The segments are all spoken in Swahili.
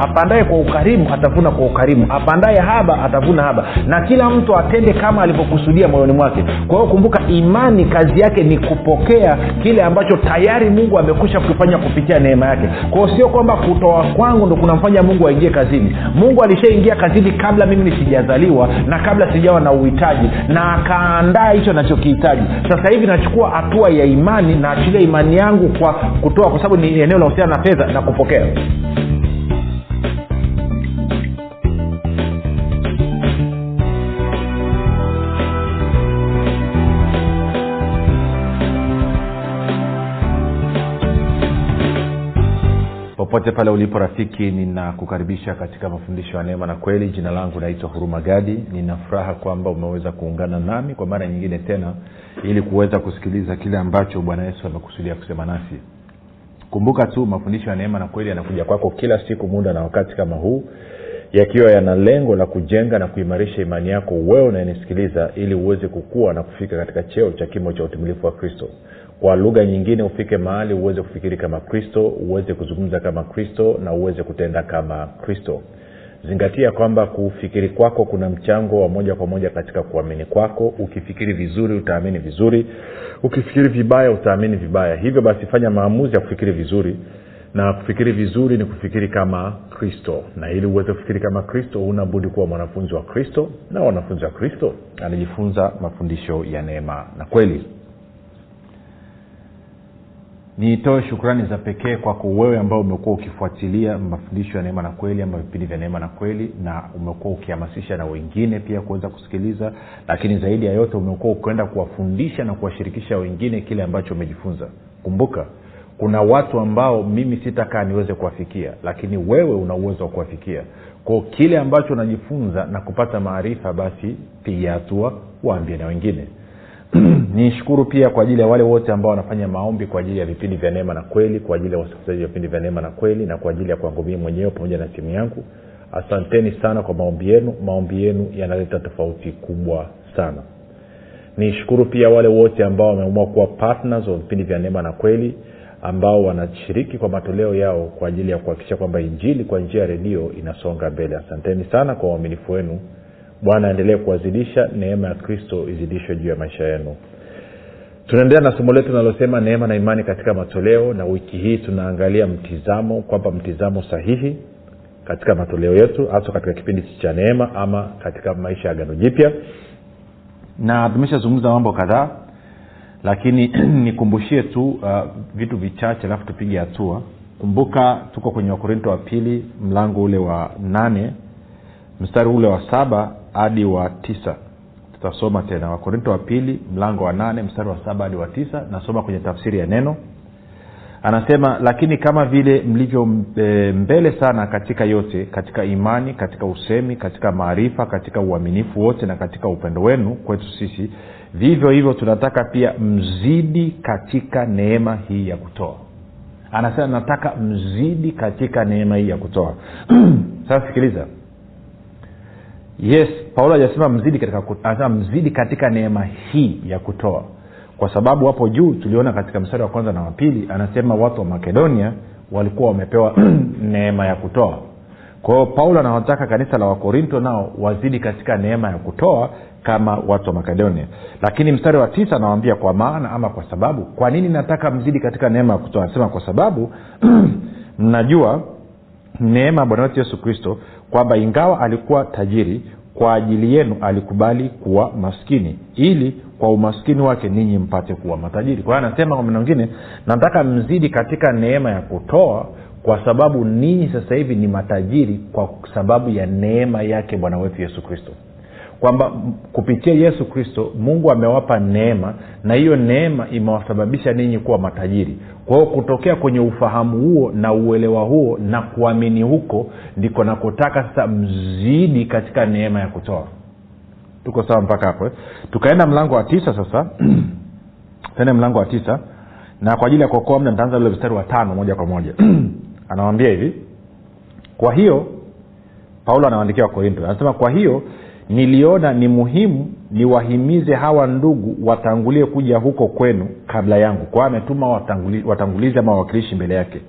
apandaye kwa ukarimu atavuna kwa ukarimu. Apandaye haba atavuna haba. Na kila mtu atende kama alivyokusudia moyoni mwake. Kwa hiyo kumbuka imani kazi yake ni kupokea kile ambacho tayari mungu amekwisha kufanya kupitia neema yake. Kwao sio kwamba kutoa kwangu ndo kunamfanya mungu aingie kazini. Mungu alishaingia kazini kabla mimi sijazaliwa na kabla sijawa na uhitaji. Na akaandaa hicho nachokihitaji. Sasa hivi nachukua hatua ya imani naachilia imani yangu kwa kutoa kwa sababu ni eneo la husiana na fedha na kupokea popote pale ulipo rafiki ninakukaribisha katika mafundisho ya neema na kweli. Jina langu naitwa huruma gadi. Nina furaha kwamba umeweza kuungana nami kwa mara nyingine tena ili kuweza kusikiliza kile ambacho bwana yesu amekusudia kusema nasi. Kumbuka tu mafundisho ya neema na kweli yanakuja kwako kila siku muda na wakati kama huu yakiwa yana lengo la kujenga na kuimarisha imani yako wewe unayenisikiliza ili uweze kukua na kufika katika cheo cha kimo cha utumilifu wa kristo kwa lugha nyingine ufike mahali uweze kufikiri kama kristo uweze kuzungumza kama kristo na uweze kutenda kama kristo. Zingatia kwamba kufikiri kwako kuna mchango wa moja kwa moja katika kuamini kwako. Ukifikiri vizuri utaamini vizuri. Ukifikiri vibaya utaamini vibaya. Hivyo basi fanya maamuzi ya kufikiri vizuri. Na kufikiri vizuri ni kufikiri kama kristo. Na ili uweze kufikiri kama kristo unabudi kuwa mwanafunzi wa kristo na wanafunzi wa kristo. Anajifunza mafundisho ya neema na kweli nitoe shukrani za pekee kwako wewe ambao umekuwa ukifuatilia mafundisho ya neema na kweli ama vipindi vya neema na kweli na umekuwa ukihamasisha na wengine pia kuweza kusikiliza lakini zaidi ya yote umekuwa ukienda kuwafundisha na kuwashirikisha wengine kile ambacho umejifunza. Kumbuka kuna watu ambao mimi sitakaa niweze kuwafikia lakini wewe una uwezo wa kuwafikia. Kwao kile ambacho unajifunza na kupata maarifa basi piga hatua waambie na wengine nishukuru pia kwa ajili ya wale wote ambao wanafanya maombi kwa ajili ya vipindi vya neema na kweli kwa ajili ya wasikilizaji wa vipindi vya neema na kweli na kwa ajili ya kwangu mii mwenyewe pamoja na timu yangu. Asanteni sana kwa maombi yenu. Maombi yenu yanaleta tofauti kubwa sana. Nishukuru pia wale wote ambao wameamua kuwa partners wa vipindi vya neema na kweli ambao wanashiriki kwa matoleo yao kwa ajili ya kuhakikisha kwamba injili kwa njia ya redio inasonga mbele. Asanteni sana kwa uaminifu wenu bwana aendelee kuwazidisha neema ya kristo izidishwe juu ya maisha yenu. Tunaendelea na somo letu linalosema neema na imani katika matoleo na wiki hii tunaangalia mtizamo kwamba mtizamo sahihi katika matoleo yetu hasa katika kipindi cha neema ama katika maisha ya gano jipya. Na tumeshazungumza mambo kadhaa lakini nikumbushie tu uh, vitu vichache alafu tupige hatua. Kumbuka tuko kwenye wakorinto wa pili mlango ule wa nane mstari ule wa saba hadi wa tisa. Tutasoma tena. Wakorinto wa pili mlango wa nane mstari wa saba hadi wa tisa. Nasoma kwenye tafsiri ya neno. Anasema lakini kama vile mlivyo mbele sana katika yote katika imani katika usemi katika maarifa katika uaminifu wote na katika upendo wenu kwetu sisi vivyo hivyo tunataka pia mzidi katika neema hii ya kutoa. Anasema nataka mzidi katika neema hii ya kutoa. Sasa sikiliza yes paulo hajasema mzidi katika anasema mzidi katika neema hii ya kutoa. Kwa sababu hapo juu tuliona katika mstari wa kwanza na wa pili anasema watu wa makedonia walikuwa wamepewa neema ya kutoa. Kwa hiyo paulo anawataka kanisa la wakorinto nao wazidi katika neema ya kutoa kama watu wa makedonia. Lakini mstari wa tisa anawambia kwa maana ama kwa sababu kwa nini nataka mzidi katika neema ya kutoa? Anasema kwa sababu mnajua neema ya bwana wetu yesu kristo kwamba ingawa alikuwa tajiri kwa ajili yenu alikubali kuwa maskini ili kwa umaskini wake ninyi mpate kuwa matajiri. Kwa hiyo anasema kwa maneno mengine nataka mzidi katika neema ya kutoa kwa sababu ninyi sasa hivi ni matajiri kwa sababu ya neema yake bwana wetu yesu kristo kwamba kupitia yesu kristo mungu amewapa neema na hiyo neema imewasababisha ninyi kuwa matajiri. Kwa hiyo kutokea kwenye ufahamu huo na uelewa huo na kuamini huko ndiko nakotaka sasa mzidi katika neema ya kutoa. Tuko sawa mpaka hapo eh? tukaenda mlango wa tisa sasa. Tuende mlango wa tisa. Na kwa ajili ya kuokoa mda nitaanza ule mstari wa tano moja kwa moja. Anawambia hivi. Kwa hiyo paulo anawaandikia wakorinto anasema kwa hiyo niliona ni muhimu niwahimize hawa ndugu watangulie kuja huko kwenu kabla yangu. Kwa ametuma watanguli, watangulizi ama wawakilishi mbele yake.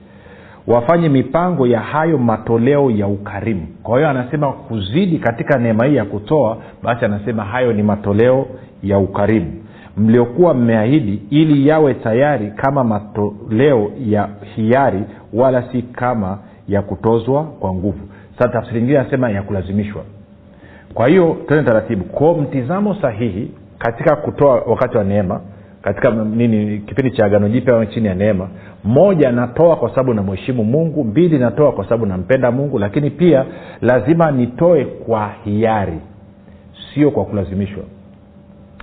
Wafanye mipango ya hayo matoleo ya ukarimu. Kwa hiyo anasema kuzidi katika neema hii ya kutoa basi anasema hayo ni matoleo ya ukarimu. Mliokuwa mmeahidi ili yawe tayari kama matoleo ya hiari wala si kama ya kutozwa kwa nguvu. Sasa tafsiri ingine anasema ya kulazimishwa kwa hiyo tene taratibu. Kwao mtizamo sahihi katika kutoa wakati wa neema katika nini kipindi cha agano jipya chini ya neema moja natoa kwa sababu namheshimu mungu mbili natoa kwa sababu nampenda mungu lakini pia lazima nitoe kwa hiari sio kwa kulazimishwa.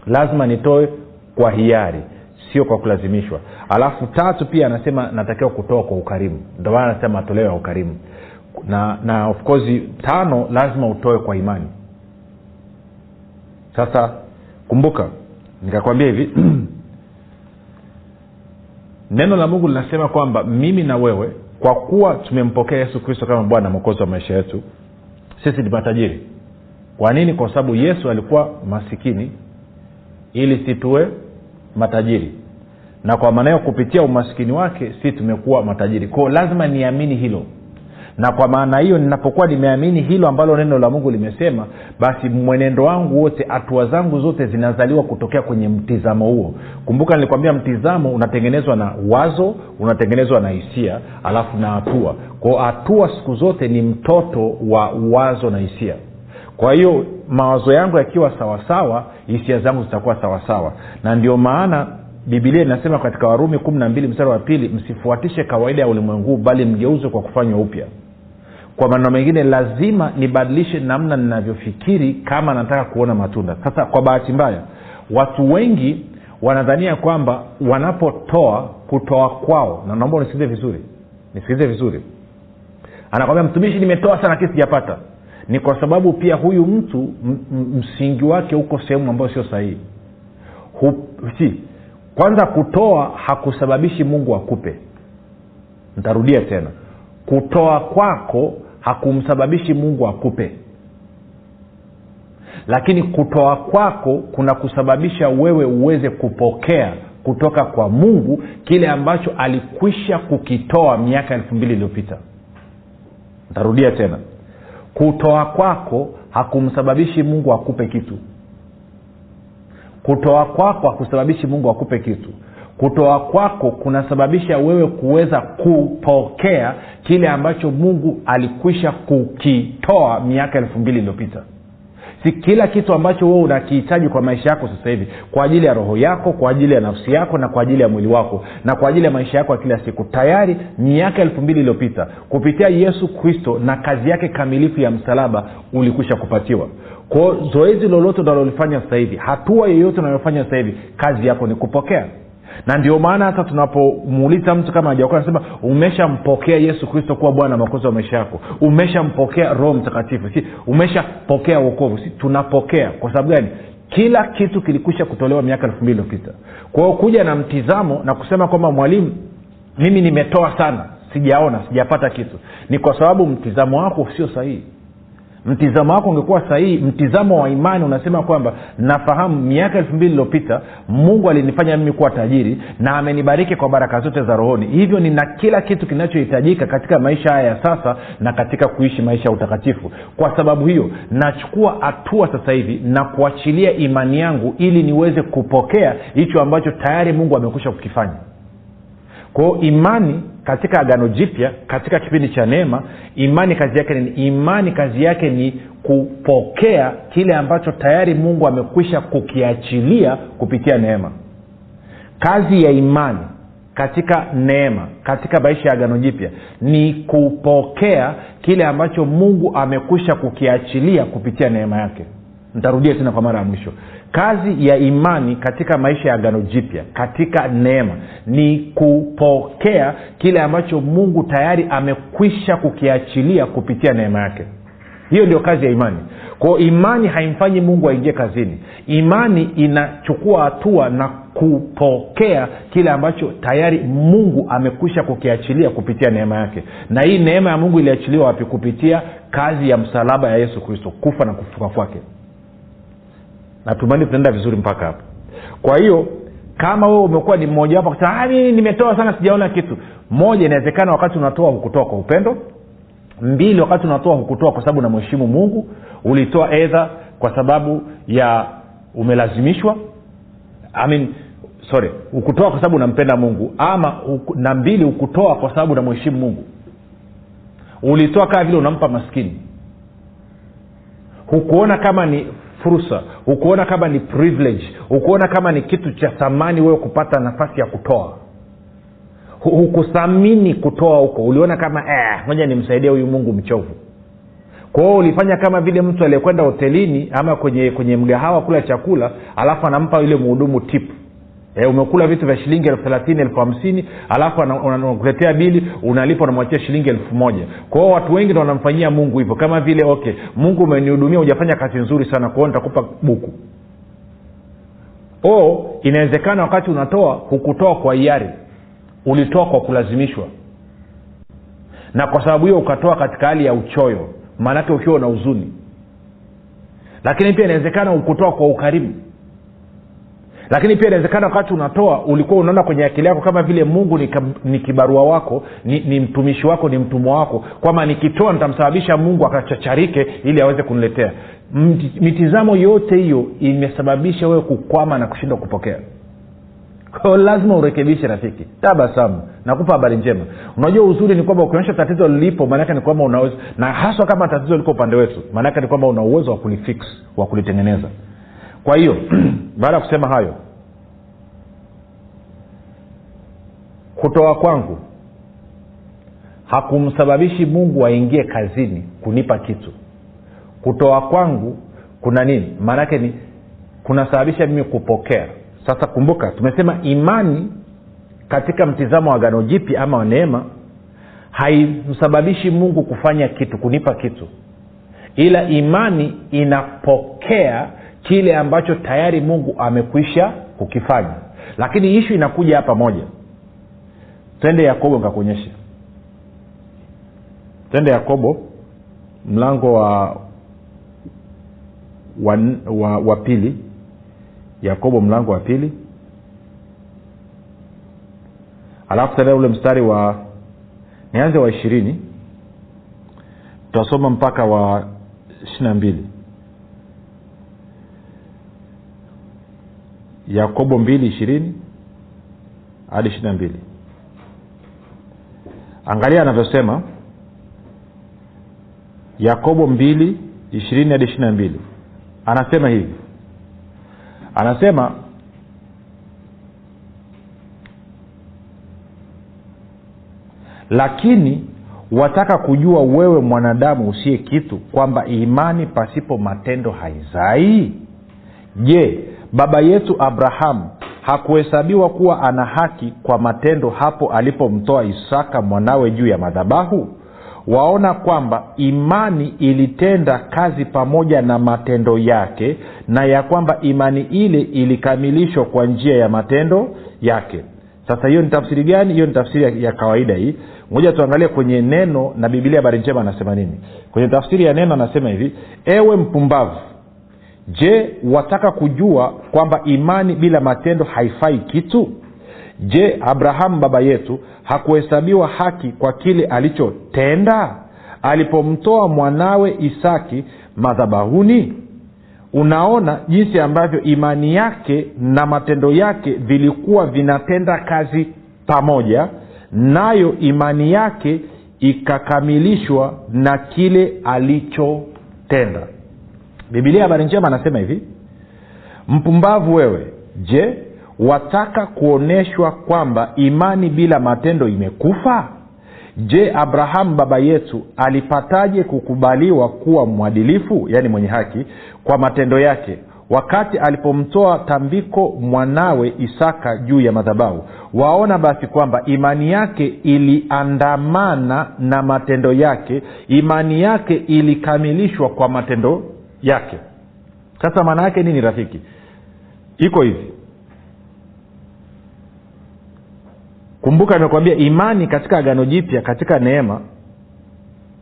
Lazima nitoe kwa hiari sio kwa kulazimishwa. Alafu tatu pia anasema natakiwa kutoa kwa ukarimu. Ndio anasema matoleo ya ukarimu. Na na of course tano lazima utoe kwa imani sasa kumbuka nikakwambia hivi. Neno la mungu linasema kwamba mimi na wewe kwa kuwa tumempokea yesu kristo kama bwana mwokozi wa maisha yetu sisi ni matajiri. Kwa nini? Kwa sababu yesu alikuwa masikini ili situwe matajiri. Na kwa maana hiyo kupitia umasikini wake si tumekuwa matajiri. Kwao lazima niamini hilo na kwa maana hiyo ninapokuwa nimeamini hilo ambalo neno la mungu limesema basi mwenendo wangu wote hatua zangu zote zinazaliwa kutokea kwenye mtizamo huo. Kumbuka nilikwambia mtizamo unatengenezwa na wazo unatengenezwa na hisia alafu na hatua. Kwao hatua siku zote ni mtoto wa wazo na hisia. Kwa hiyo mawazo yangu yakiwa sawasawa hisia zangu zitakuwa sawasawa. Na ndio maana bibilia inasema katika warumi kumi na mbili mstari wa pili msifuatishe kawaida ya ulimwengu bali mgeuzwe kwa kufanywa upya kwa maneno mengine lazima nibadilishe namna ninavyofikiri kama nataka kuona matunda. Sasa kwa bahati mbaya watu wengi wanadhania kwamba wanapotoa kutoa kwao na naomba unisikilize vizuri nisikilize vizuri. Anakwambia mtumishi nimetoa sana kii sijapata. Ni kwa sababu pia huyu mtu msingi wake huko sehemu ambayo sio sahihi. Si kwanza kutoa hakusababishi mungu akupe. Ntarudia tena. Kutoa kwako hakumsababishi mungu akupe. Lakini kutoa kwako kuna kusababisha wewe uweze kupokea kutoka kwa mungu kile ambacho alikwisha kukitoa miaka elfu mbili iliyopita. Ntarudia tena. Kutoa kwako hakumsababishi mungu akupe kitu. Kutoa kwako hakusababishi mungu akupe kitu kutoa kwako kunasababisha wewe kuweza kupokea kile ambacho mungu alikwisha kukitoa miaka elfu mbili iliyopita. Si kila kitu ambacho wewe unakihitaji kwa maisha yako sasa hivi. Kwa ajili ya roho yako kwa ajili ya nafsi yako na kwa ajili ya mwili wako. Na kwa ajili ya maisha yako ya kila siku. Tayari miaka elfu mbili iliyopita kupitia yesu kristo na kazi yake kamilifu ya msalaba ulikwisha kupatiwa. Kwao zoezi lolote unalolifanya sasa hivi hatua yoyote unayofanya sasa hivi kazi yako ni kupokea na ndio maana hata tunapomuuliza mtu kama hajaokoka anasema umeshampokea yesu kristo kuwa bwana makozi wa maisha yako. Umeshampokea roho mtakatifu. Si umeshapokea uokovu si tunapokea. Kwa sababu gani? Kila kitu kilikwisha kutolewa miaka elfu mbili iliyopita. Kwao kuja na mtizamo na kusema kwamba mwalimu mimi nimetoa sana. Sijaona sijapata kitu. Ni kwa sababu mtizamo wako sio sahihi mtizamo wako ungekuwa sahihi mtizamo wa imani unasema kwamba nafahamu miaka elfu mbili iliyopita mungu alinifanya mimi kuwa tajiri na amenibariki kwa baraka zote za rohoni. Hivyo nina kila kitu kinachohitajika katika maisha haya ya sasa na katika kuishi maisha ya utakatifu. Kwa sababu hiyo nachukua hatua sasa hivi na kuachilia imani yangu ili niweze kupokea hicho ambacho tayari mungu amekwisha kukifanya. Kwao imani katika agano jipya katika kipindi cha neema imani kazi yake ni imani kazi yake ni kupokea kile ambacho tayari mungu amekwisha kukiachilia kupitia neema. Kazi ya imani katika neema katika maisha ya agano jipya ni kupokea kile ambacho mungu amekwisha kukiachilia kupitia neema yake. Ntarudia tena kwa mara ya mwisho kazi ya imani katika maisha ya agano jipya katika neema ni kupokea kile ambacho mungu tayari amekwisha kukiachilia kupitia neema yake. Hiyo ndio kazi ya imani. Kwao imani haimfanyi mungu aingie kazini. Imani inachukua hatua na kupokea kile ambacho tayari mungu amekwisha kukiachilia kupitia neema yake. Na hii neema ya mungu iliachiliwa wapi? Kupitia kazi ya msalaba ya yesu kristo kufa na kufuka kwake natumaini tunaenda vizuri mpaka hapo. Kwa hiyo kama wewe umekuwa ni mmoja wapo kusema mimi nimetoa sana sijaona kitu. Moja inawezekana wakati unatoa hukutoa kwa upendo. Mbili wakati unatoa hukutoa kwa sababu unamheshimu mungu ulitoa edha kwa sababu ya umelazimishwa. I mean, sorry ukutoa kwa sababu unampenda mungu ama uku, na mbili ukutoa kwa sababu unamheshimu mungu. Ulitoa kama vile unampa maskini. Hukuona kama ni fursa ukuona kama ni privilege hukuona kama ni kitu cha thamani wewe kupata nafasi ya kutoa. Hukuthamini kutoa huko. Uliona kama moja eh, nimsaidia huyu mungu mchovu. Kwao ulifanya kama vile mtu aliyekwenda hotelini ama kwenye kwenye mgahawa kula chakula alafu anampa yule mhudumu tip e, umekula vitu vya shilingi elfu thelathini elfu hamsini alafu anakuletea bili unalipa unamwachia shilingi elfu moja. Kwahio watu wengi ndo wanamfanyia mungu hivyo kama vile okay mungu umenihudumia hujafanya kazi nzuri sana kwao nitakupa buku. O inawezekana wakati unatoa hukutoa kwa hiari. Ulitoa kwa kulazimishwa. Na kwa sababu hiyo ukatoa katika hali ya uchoyo maanake ukiwa na huzuni. Lakini pia inawezekana ukutoa kwa ukarimu lakini pia inawezekana wakati unatoa ulikuwa unaona kwenye akili yako kama vile mungu ni, kibarua wako ni, ni mtumishi wako ni mtumwa wako. Kwamba nikitoa nitamsababisha mungu akachacharike ili aweze kuniletea. Mitizamo yote hiyo imesababisha wewe kukwama na kushindwa kupokea. Kwao lazima urekebishe rafiki. Tabasamu. Nakupa habari njema. Unajua uzuri ni kwamba ukionyesha tatizo lilipo maanake ni kwamba unaweza na haswa kama tatizo liko upande wetu maanake ni kwamba una uwezo wa kulifix wa kulitengeneza kwa hiyo baada ya kusema hayo kutoa kwangu hakumsababishi mungu aingie kazini kunipa kitu. Kutoa kwangu kuna nini? Maanake ni kunasababisha mimi kupokea. Sasa kumbuka tumesema imani katika mtizamo wa gano jipi ama neema haimsababishi mungu kufanya kitu kunipa kitu. Ila imani inapokea kile ambacho tayari mungu amekwisha kukifanya. Lakini ishu inakuja hapa moja. Twende yakobo nkakuonyesha twende yakobo mlango wa wa, wa, wa pili. Yakobo mlango wa pili. Alafu tena ule mstari wa nianze wa ishirini. Tutasoma mpaka wa ishiri na mbili yakobo mbili ishirini hadi ishiri na mbili. Angalia anavyosema. Yakobo mbili ishirini hadi ishiri na mbili. Anasema hivi. Anasema lakini wataka kujua wewe mwanadamu usiye kitu kwamba imani pasipo matendo haizai? Je baba yetu abrahamu hakuhesabiwa kuwa ana haki kwa matendo hapo alipomtoa isaka mwanawe juu ya madhabahu? Waona kwamba imani ilitenda kazi pamoja na matendo yake na ya kwamba imani ile ilikamilishwa kwa njia ya matendo yake. Sasa hiyo ni tafsiri gani? Hiyo ni tafsiri ya, kawaida hii. Moja tuangalie kwenye neno na bibilia habari njema anasema nini. Kwenye tafsiri ya neno anasema hivi ewe mpumbavu je wataka kujua kwamba imani bila matendo haifai kitu? Je abrahamu baba yetu hakuhesabiwa haki kwa kile alichotenda? Alipomtoa mwanawe isaki madhabahuni? Unaona jinsi ambavyo imani yake na matendo yake vilikuwa vinatenda kazi pamoja nayo imani yake ikakamilishwa na kile alichotenda bibilia habari njema anasema hivi mpumbavu wewe je wataka kuonyeshwa kwamba imani bila matendo imekufa? Je abrahamu baba yetu alipataje kukubaliwa kuwa mwadilifu yaani mwenye haki kwa matendo yake wakati alipomtoa tambiko mwanawe isaka juu ya madhabahu? Waona basi kwamba imani yake iliandamana na matendo yake imani yake ilikamilishwa kwa matendo yake. Sasa maana yake nini rafiki? Iko hivi. Kumbuka nimekwambia imani katika agano jipya katika neema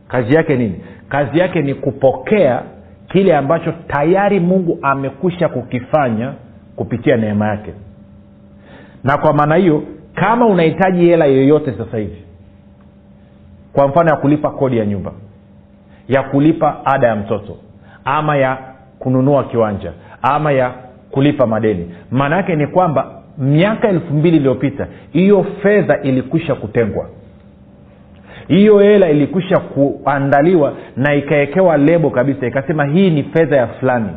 kazi yake nini? Kazi yake ni kupokea kile ambacho tayari mungu amekwisha kukifanya kupitia neema yake. Na kwa maana hiyo kama unahitaji hela yoyote sasa hivi kwa mfano ya kulipa kodi ya nyumba ya kulipa ada ya mtoto ama ya kununua kiwanja ama ya kulipa madeni. Maana yake ni kwamba miaka elfu mbili iliyopita hiyo fedha ilikwisha kutengwa. Hiyo hela ilikwisha kuandaliwa na ikawekewa lebo kabisa ikasema hii ni fedha ya fulani.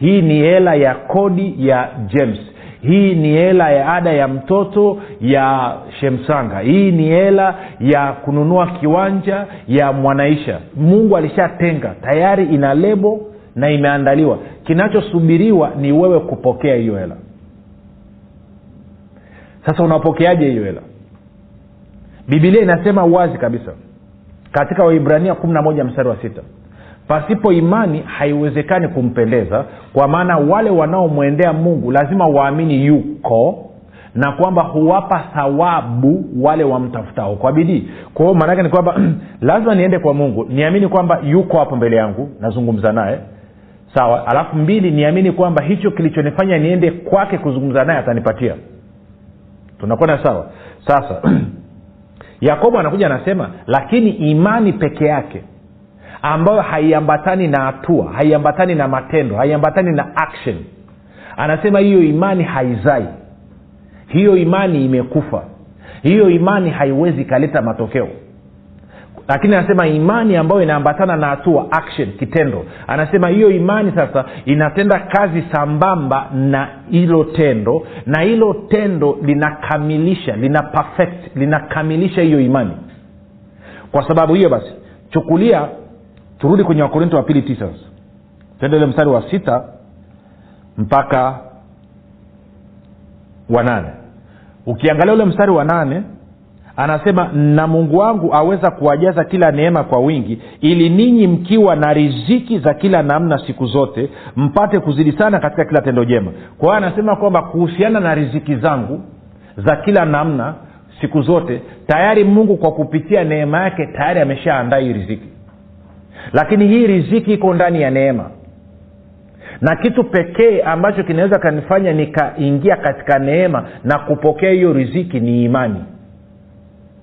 Hii ni hela ya kodi ya james. Hii ni hela ya ada ya mtoto ya shemsanga. Hii ni hela ya kununua kiwanja ya mwanaisha. Mungu alishatenga. Tayari ina lebo na imeandaliwa. Kinachosubiriwa ni wewe kupokea hiyo hela. Sasa unapokeaje hiyo hela? Bibilia inasema wazi kabisa katika waibrania 11 mstari wa sita pasipo imani haiwezekani kumpendeza kwa maana wale wanaomwendea mungu lazima waamini yuko na kwamba huwapa thawabu wale wamtafutao kwa bidii. Kwa hiyo maanaake ni kwamba lazima niende kwa mungu niamini kwamba yuko hapo mbele yangu nazungumza naye sawa alafu mbili niamini kwamba hicho kilichonifanya niende kwake kuzungumza naye atanipatia. Tunakwenda sawa. Sasa yakobo anakuja anasema lakini imani peke yake ambayo haiambatani na hatua haiambatani na matendo haiambatani na action. Anasema hiyo imani haizai. Hiyo imani imekufa. Hiyo imani haiwezi ikaleta matokeo lakini anasema imani ambayo inaambatana na hatua action kitendo. Anasema hiyo imani sasa inatenda kazi sambamba na hilo tendo na hilo tendo linakamilisha lina perfect linakamilisha hiyo imani. Kwa sababu hiyo basi chukulia turudi kwenye wakorinto wa pili tisa sasa. Tende ile mstari wa sita mpaka wa nane. Ukiangalia ule mstari wa nane anasema na mungu wangu aweza kuwajaza kila neema kwa wingi ili ninyi mkiwa na riziki za kila namna siku zote mpate kuzidi sana katika kila tendo jema. Kwa hiyo anasema kwamba kuhusiana na riziki zangu za kila namna siku zote tayari mungu kwa kupitia neema yake tayari ameshaandaa hii riziki. Lakini hii riziki iko ndani ya neema. Na kitu pekee ambacho kinaweza kanifanya nikaingia katika neema na kupokea hiyo riziki ni imani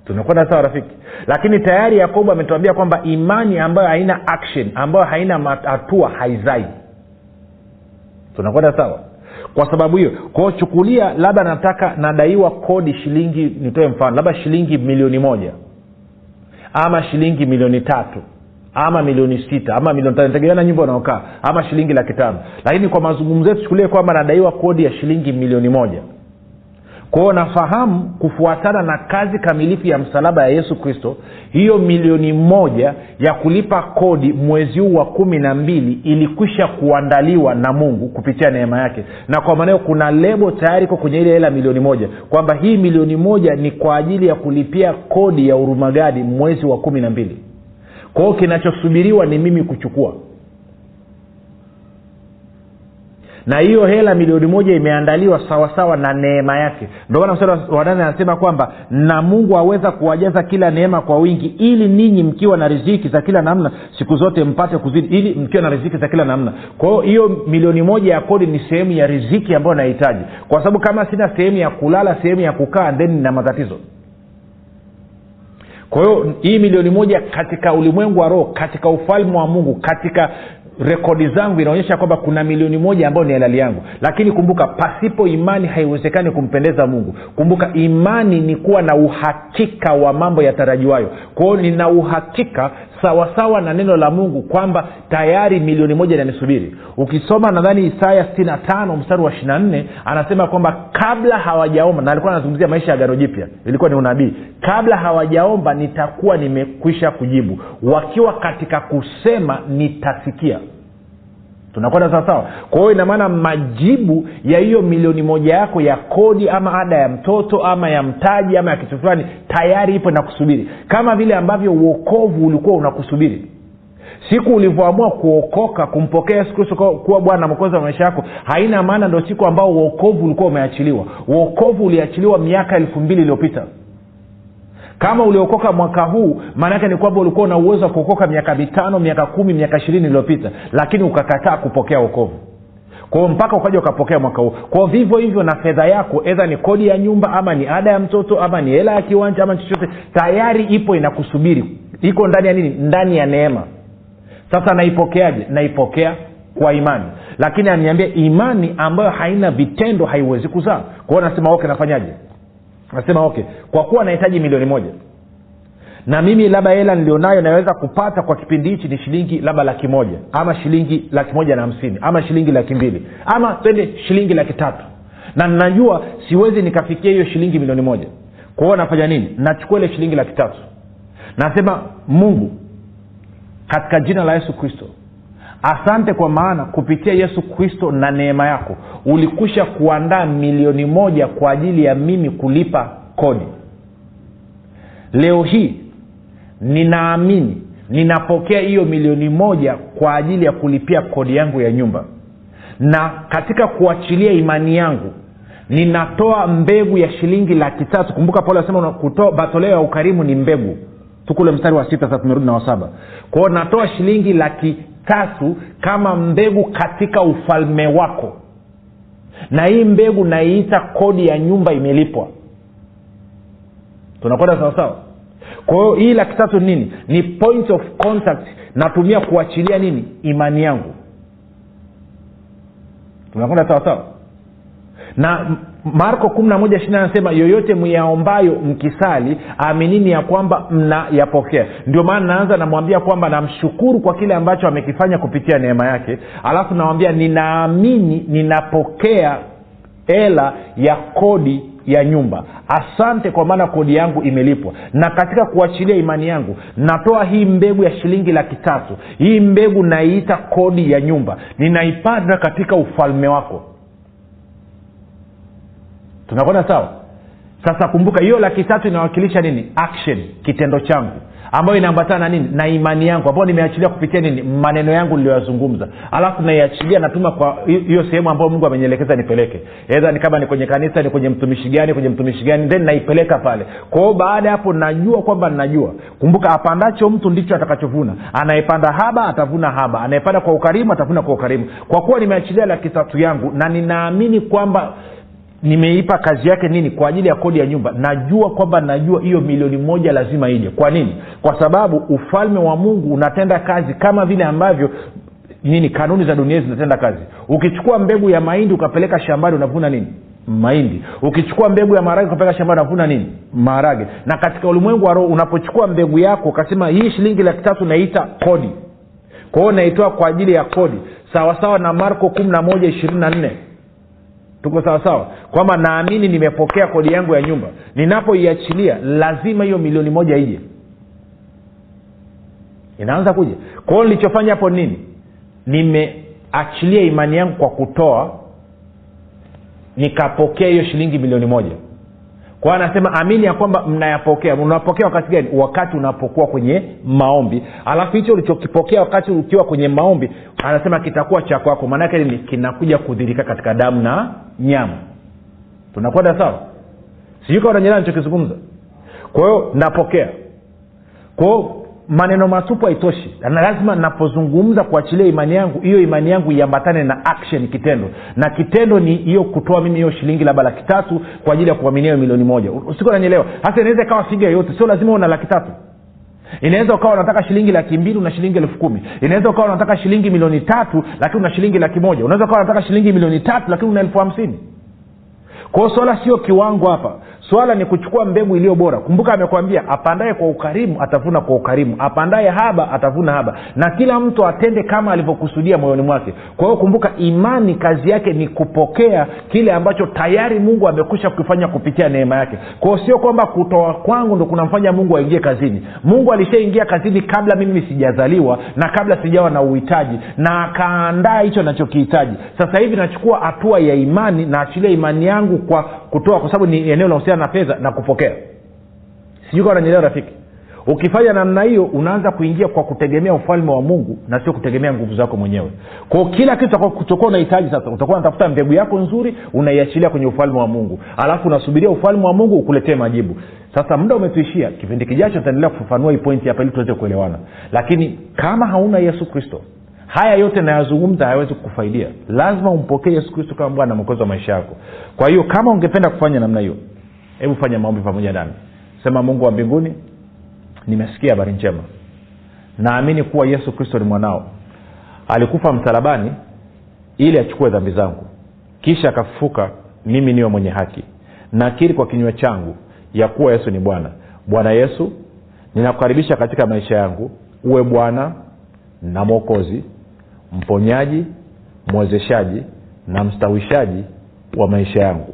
tunakwenda sawa rafiki? Lakini tayari yakobo ametuambia kwamba imani ambayo haina action ambayo haina hatua haizai. Tunakwenda sawa? Kwa sababu hiyo kwao chukulia labda nataka nadaiwa kodi shilingi nitoe mfano labda shilingi milioni moja ama shilingi milioni tatu ama milioni sita ama milioni tano tegemeana nyumba unaokaa ama shilingi laki tano. Lakini kwa mazungumzo yetu chukulie kwamba nadaiwa kodi ya shilingi milioni moja kwao nafahamu kufuatana na kazi kamilifu ya msalaba ya yesu kristo hiyo milioni moja ya kulipa kodi mwezi huu wa kumi na mbili ilikwisha kuandaliwa na mungu kupitia neema yake. Na kwa maanao kuna lebo tayari iko kwenye ile hela milioni moja kwamba hii milioni moja ni kwa ajili ya kulipia kodi ya urumagadi mwezi wa kumi na mbili. Kwao kinachosubiriwa ni mimi kuchukua na hiyo hela milioni moja imeandaliwa sawasawa na neema yake. Ndomana maana mstari anasema kwamba na mungu aweza kuwajaza kila neema kwa wingi ili ninyi mkiwa na riziki za kila namna siku zote mpate kuzidi ili mkiwa na riziki za kila namna. Kwa hiyo hiyo milioni moja ya kodi ni sehemu ya riziki ambayo nahitaji. Kwa sababu kama sina sehemu ya kulala sehemu ya kukaa then nina matatizo. Kwa hiyo hii milioni moja katika ulimwengu wa roho katika ufalme wa mungu katika rekodi zangu inaonyesha kwamba kuna milioni moja ambayo ni halali yangu. Lakini kumbuka pasipo imani haiwezekani kumpendeza mungu. Kumbuka imani ni kuwa na uhakika wa mambo yatarajiwayo. Kwao nina uhakika sawasawa na neno la mungu kwamba tayari milioni moja inanisubiri ukisoma nadhani isaya 65 mstari wa 24 anasema kwamba kabla hawajaomba na alikuwa anazungumzia maisha ya gano jipya ilikuwa ni unabii. Kabla hawajaomba nitakuwa nimekwisha kujibu. Wakiwa katika kusema nitasikia tunakwenda sawasawa kwa hiyo inamaana majibu ya hiyo milioni moja yako ya kodi ama ada ya mtoto ama ya mtaji ama ya kitu fulani tayari ipo nakusubiri kama vile ambavyo uokovu ulikuwa unakusubiri. Siku ulivyoamua kuokoka kumpokea yesu kristo kuwa bwana na mwokozi wa maisha yako haina maana ndo siku ambao uokovu ulikuwa umeachiliwa. Uokovu uliachiliwa miaka elfu mbili iliyopita kama uliokoka mwaka huu maanaake ni kwamba ulikuwa una uwezo wa kuokoka miaka mitano miaka kumi miaka ishirini iliyopita lakini ukakataa kupokea wokovu. Kwao mpaka ukaja ukapokea mwaka huu. Kwao vivyo hivyo na fedha yako edha ni kodi ya nyumba ama ni ada ya mtoto ama ni hela ya kiwanja ama chochote tayari ipo inakusubiri. Iko ndani ya nini? Ndani ya neema. Sasa naipokeaje? Naipokea kwa imani. Lakini aniambia imani ambayo haina vitendo haiwezi kuzaa. Kwao nasema okay nafanyaje nasema okay kwa kuwa nahitaji milioni moja na mimi labda hela nilionayo naweza kupata kwa kipindi hichi ni shilingi labda laki moja ama shilingi laki moja na hamsini ama shilingi laki mbili ama twende shilingi laki tatu. Na ninajua siwezi nikafikia hiyo shilingi milioni moja. Kwa hiyo nafanya nini? Nachukua ile shilingi laki tatu. Nasema mungu katika jina la yesu kristo asante kwa maana kupitia yesu kristo na neema yako ulikusha kuandaa milioni moja kwa ajili ya mimi kulipa kodi. Leo hii ninaamini ninapokea hiyo milioni moja kwa ajili ya kulipia kodi yangu ya nyumba. Na katika kuachilia imani yangu ninatoa mbegu ya shilingi laki tatu. Kumbuka paulo asema batoleo ya ukarimu ni mbegu. Tukule mstari wa sita sasa tumerudi na wasaba kwao natoa shilingi laki tatu kama mbegu katika ufalme wako. Na hii mbegu naiita kodi ya nyumba imelipwa. Tunakwenda sawasawa kwa hiyo hii laki tatu nini? Ni point of contact. Natumia kuachilia nini? Imani yangu. Tunakwenda sawasawa na marko kumi na moja ishiri anasema yoyote myaombayo mkisali aminini ya kwamba mnayapokea. Ndio maana naanza namwambia kwamba namshukuru kwa kile ambacho amekifanya kupitia neema yake. Alafu nawambia ninaamini ninapokea hela ya kodi ya nyumba. Asante kwa maana kodi yangu imelipwa. Na katika kuachilia imani yangu natoa hii mbegu ya shilingi laki tatu. Hii mbegu naiita kodi ya nyumba. Ninaipanda katika ufalme wako tunakwenda sawa? Sasa kumbuka hiyo laki tatu inawakilisha nini? Action kitendo changu ambayo inaambatana na nini? Na imani yangu ambayo nimeachilia kupitia nini? Maneno yangu niliyoyazungumza. Alafu naiachilia natuma kwa hiyo sehemu ambayo mungu amenielekeza nipeleke. Edha ni kama ni kwenye kanisa ni kwenye mtumishi gani kwenye mtumishi gani then naipeleka pale. Kwao baada ya hapo najua kwamba najua. Kumbuka apandacho mtu ndicho atakachovuna. Anayepanda haba atavuna haba. Anayepanda kwa ukarimu atavuna kwa ukarimu. Kwa kuwa nimeachilia laki tatu yangu na ninaamini kwamba nimeipa kazi yake nini? Kwa ajili ya kodi ya nyumba. Najua kwamba najua hiyo milioni moja lazima ije. Kwa nini? Kwa sababu ufalme wa mungu unatenda kazi kama vile ambavyo nini kanuni za dunia zinatenda kazi. Ukichukua mbegu ya mahindi ukapeleka shambani unavuna nini? Mahindi. Ukichukua mbegu ya maharage ukapeleka shambani unavuna nini? Maharage. Na katika ulimwengu wa roho unapochukua mbegu yako ukasema hii shilingi laki tatu naita kodi. Kwa hiyo naitoa kwa ajili ya kodi. Sawasawa na marko kumi na moja ishirini na nne tuko sawasawa kwamba naamini nimepokea kodi yangu ya nyumba. Ninapoiachilia lazima hiyo milioni moja ije. Inaanza kuja kwa hiyo nilichofanya hapo nini? Nimeachilia imani yangu kwa kutoa nikapokea hiyo shilingi milioni moja kwa hiyo anasema amini ya kwamba mnayapokea. Unapokea wakati gani? Wakati unapokuwa kwenye maombi. Alafu hicho ulichokipokea wakati ukiwa kwenye maombi anasema kitakuwa cha kwako. Maanake nini? Kinakuja kudhirika katika damu na nyama. Tunakwenda sawa? Sijui kawa nanyelea nichokizungumza kwa hiyo napokea. Kwa hiyo maneno matupu haitoshi. Na lazima napozungumza kuachilia imani yangu hiyo imani yangu iambatane na action kitendo. Na kitendo ni hiyo kutoa mimi hiyo shilingi labda laki tatu kwa ajili ya kuaminia milioni moja. Usiku nanyelewa hasa inaweza ikawa figa yoyote. Sio lazima una laki tatu. Inaweza ukawa unataka shilingi laki mbili una shilingi elfu kumi. Inaweza ukawa unataka shilingi milioni tatu lakini una shilingi laki moja. Unaweza ukawa unataka shilingi milioni tatu lakini una elfu hamsini kwao swala sio kiwango hapa. Swala ni kuchukua mbegu iliyo bora. Kumbuka amekwambia apandaye kwa ukarimu atavuna kwa ukarimu. Apandaye haba atavuna haba. Na kila mtu atende kama alivyokusudia moyoni mwake. Kwa hiyo kumbuka imani kazi yake ni kupokea kile ambacho tayari mungu amekwisha kukifanya kupitia neema yake. Kwao sio kwamba kutoa kwangu ndo kunamfanya mungu aingie kazini. Mungu alishaingia kazini kabla mimi sijazaliwa na kabla sijawa na uhitaji. Na akaandaa hicho nachokihitaji sasa hivi nachukua hatua ya imani naachilia imani yangu kwa kutoa kwa sababu ni eneo linahusiana na fedha na kupokea. Sijui kawa nanyelewa rafiki. Ukifanya namna hiyo unaanza kuingia kwa kutegemea ufalme wa mungu na sio kutegemea nguvu zako mwenyewe. Kwao kila kitu utakuwa unahitaji sasa utakuwa unatafuta mbegu yako nzuri unaiachilia kwenye ufalme wa mungu. Alafu unasubiria ufalme wa mungu ukuletee majibu. Sasa muda umetuishia kipindi kijacho taendelea kufafanua hii pointi hapa ili tuweze kuelewana. Lakini kama hauna yesu kristo haya yote nayazungumza hayawezi kukufaidia. Lazima umpokee yesu kristo kama bwana mwokozi wa maisha yako. Kwa hiyo kama ungependa kufanya namna hiyo hebu fanya maombi pamoja nami. Sema mungu wa mbinguni nimesikia habari njema. Naamini kuwa yesu kristo ni mwanao. Alikufa msalabani ili achukue dhambi zangu. Kisha akafufuka mimi niwe mwenye haki. Nakiri kwa kinywa changu ya kuwa yesu ni bwana. Bwana yesu ninakukaribisha katika maisha yangu. Uwe bwana na mwokozi mponyaji mwezeshaji na mstawishaji wa maisha yangu.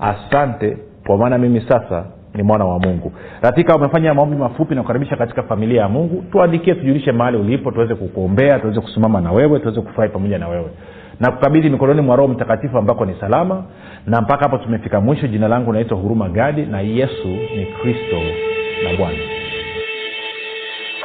Asante kwa maana mimi sasa ni mwana wa mungu. Ratika umefanya maombi mafupi na kukaribisha katika familia ya mungu. Tuandikie tujulishe mahali ulipo tuweze kukuombea tuweze kusimama na wewe tuweze kufurahi pamoja na wewe. Na kukabidhi mikononi mwa roho mtakatifu ambako ni salama. Na mpaka hapo tumefika mwisho jina langu naitwa huruma gadi na yesu ni kristo na bwana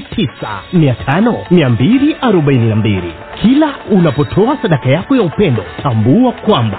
7895242 kila unapotoa sadaka yako ya upendo tambua kwamba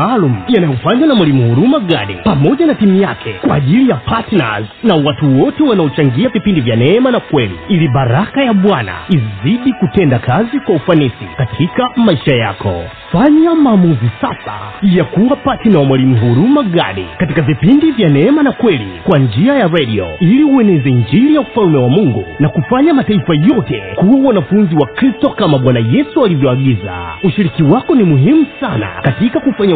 maalum yanayofanywa na mwalimu huruma gadi pamoja na timu yake kwa ajili ya partners na watu wote wanaochangia vipindi vya neema na kweli ili baraka ya bwana izidi kutenda kazi kwa ufanisi katika maisha yako. Fanya maamuzi sasa ya kuwa patina wa mwalimu huruma gadi katika vipindi vya neema na kweli kwa njia ya redio ili ueneze injili ya ufalme wa mungu na kufanya mataifa yote kuwa wanafunzi wa kristo kama bwana yesu alivyoagiza. Ushiriki wako ni muhimu sana katika kufanya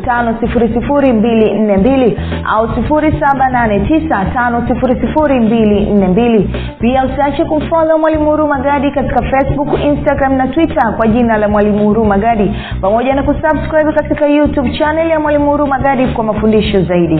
5242 au 7895242 pia usiache kumfolo mwalimu huru magadi katika facebook instagram na twitter kwa jina la mwalimu huru magadi. Pamoja na kusubscribe katika youtube chanel ya mwalimu huru magadi kwa mafundisho zaidi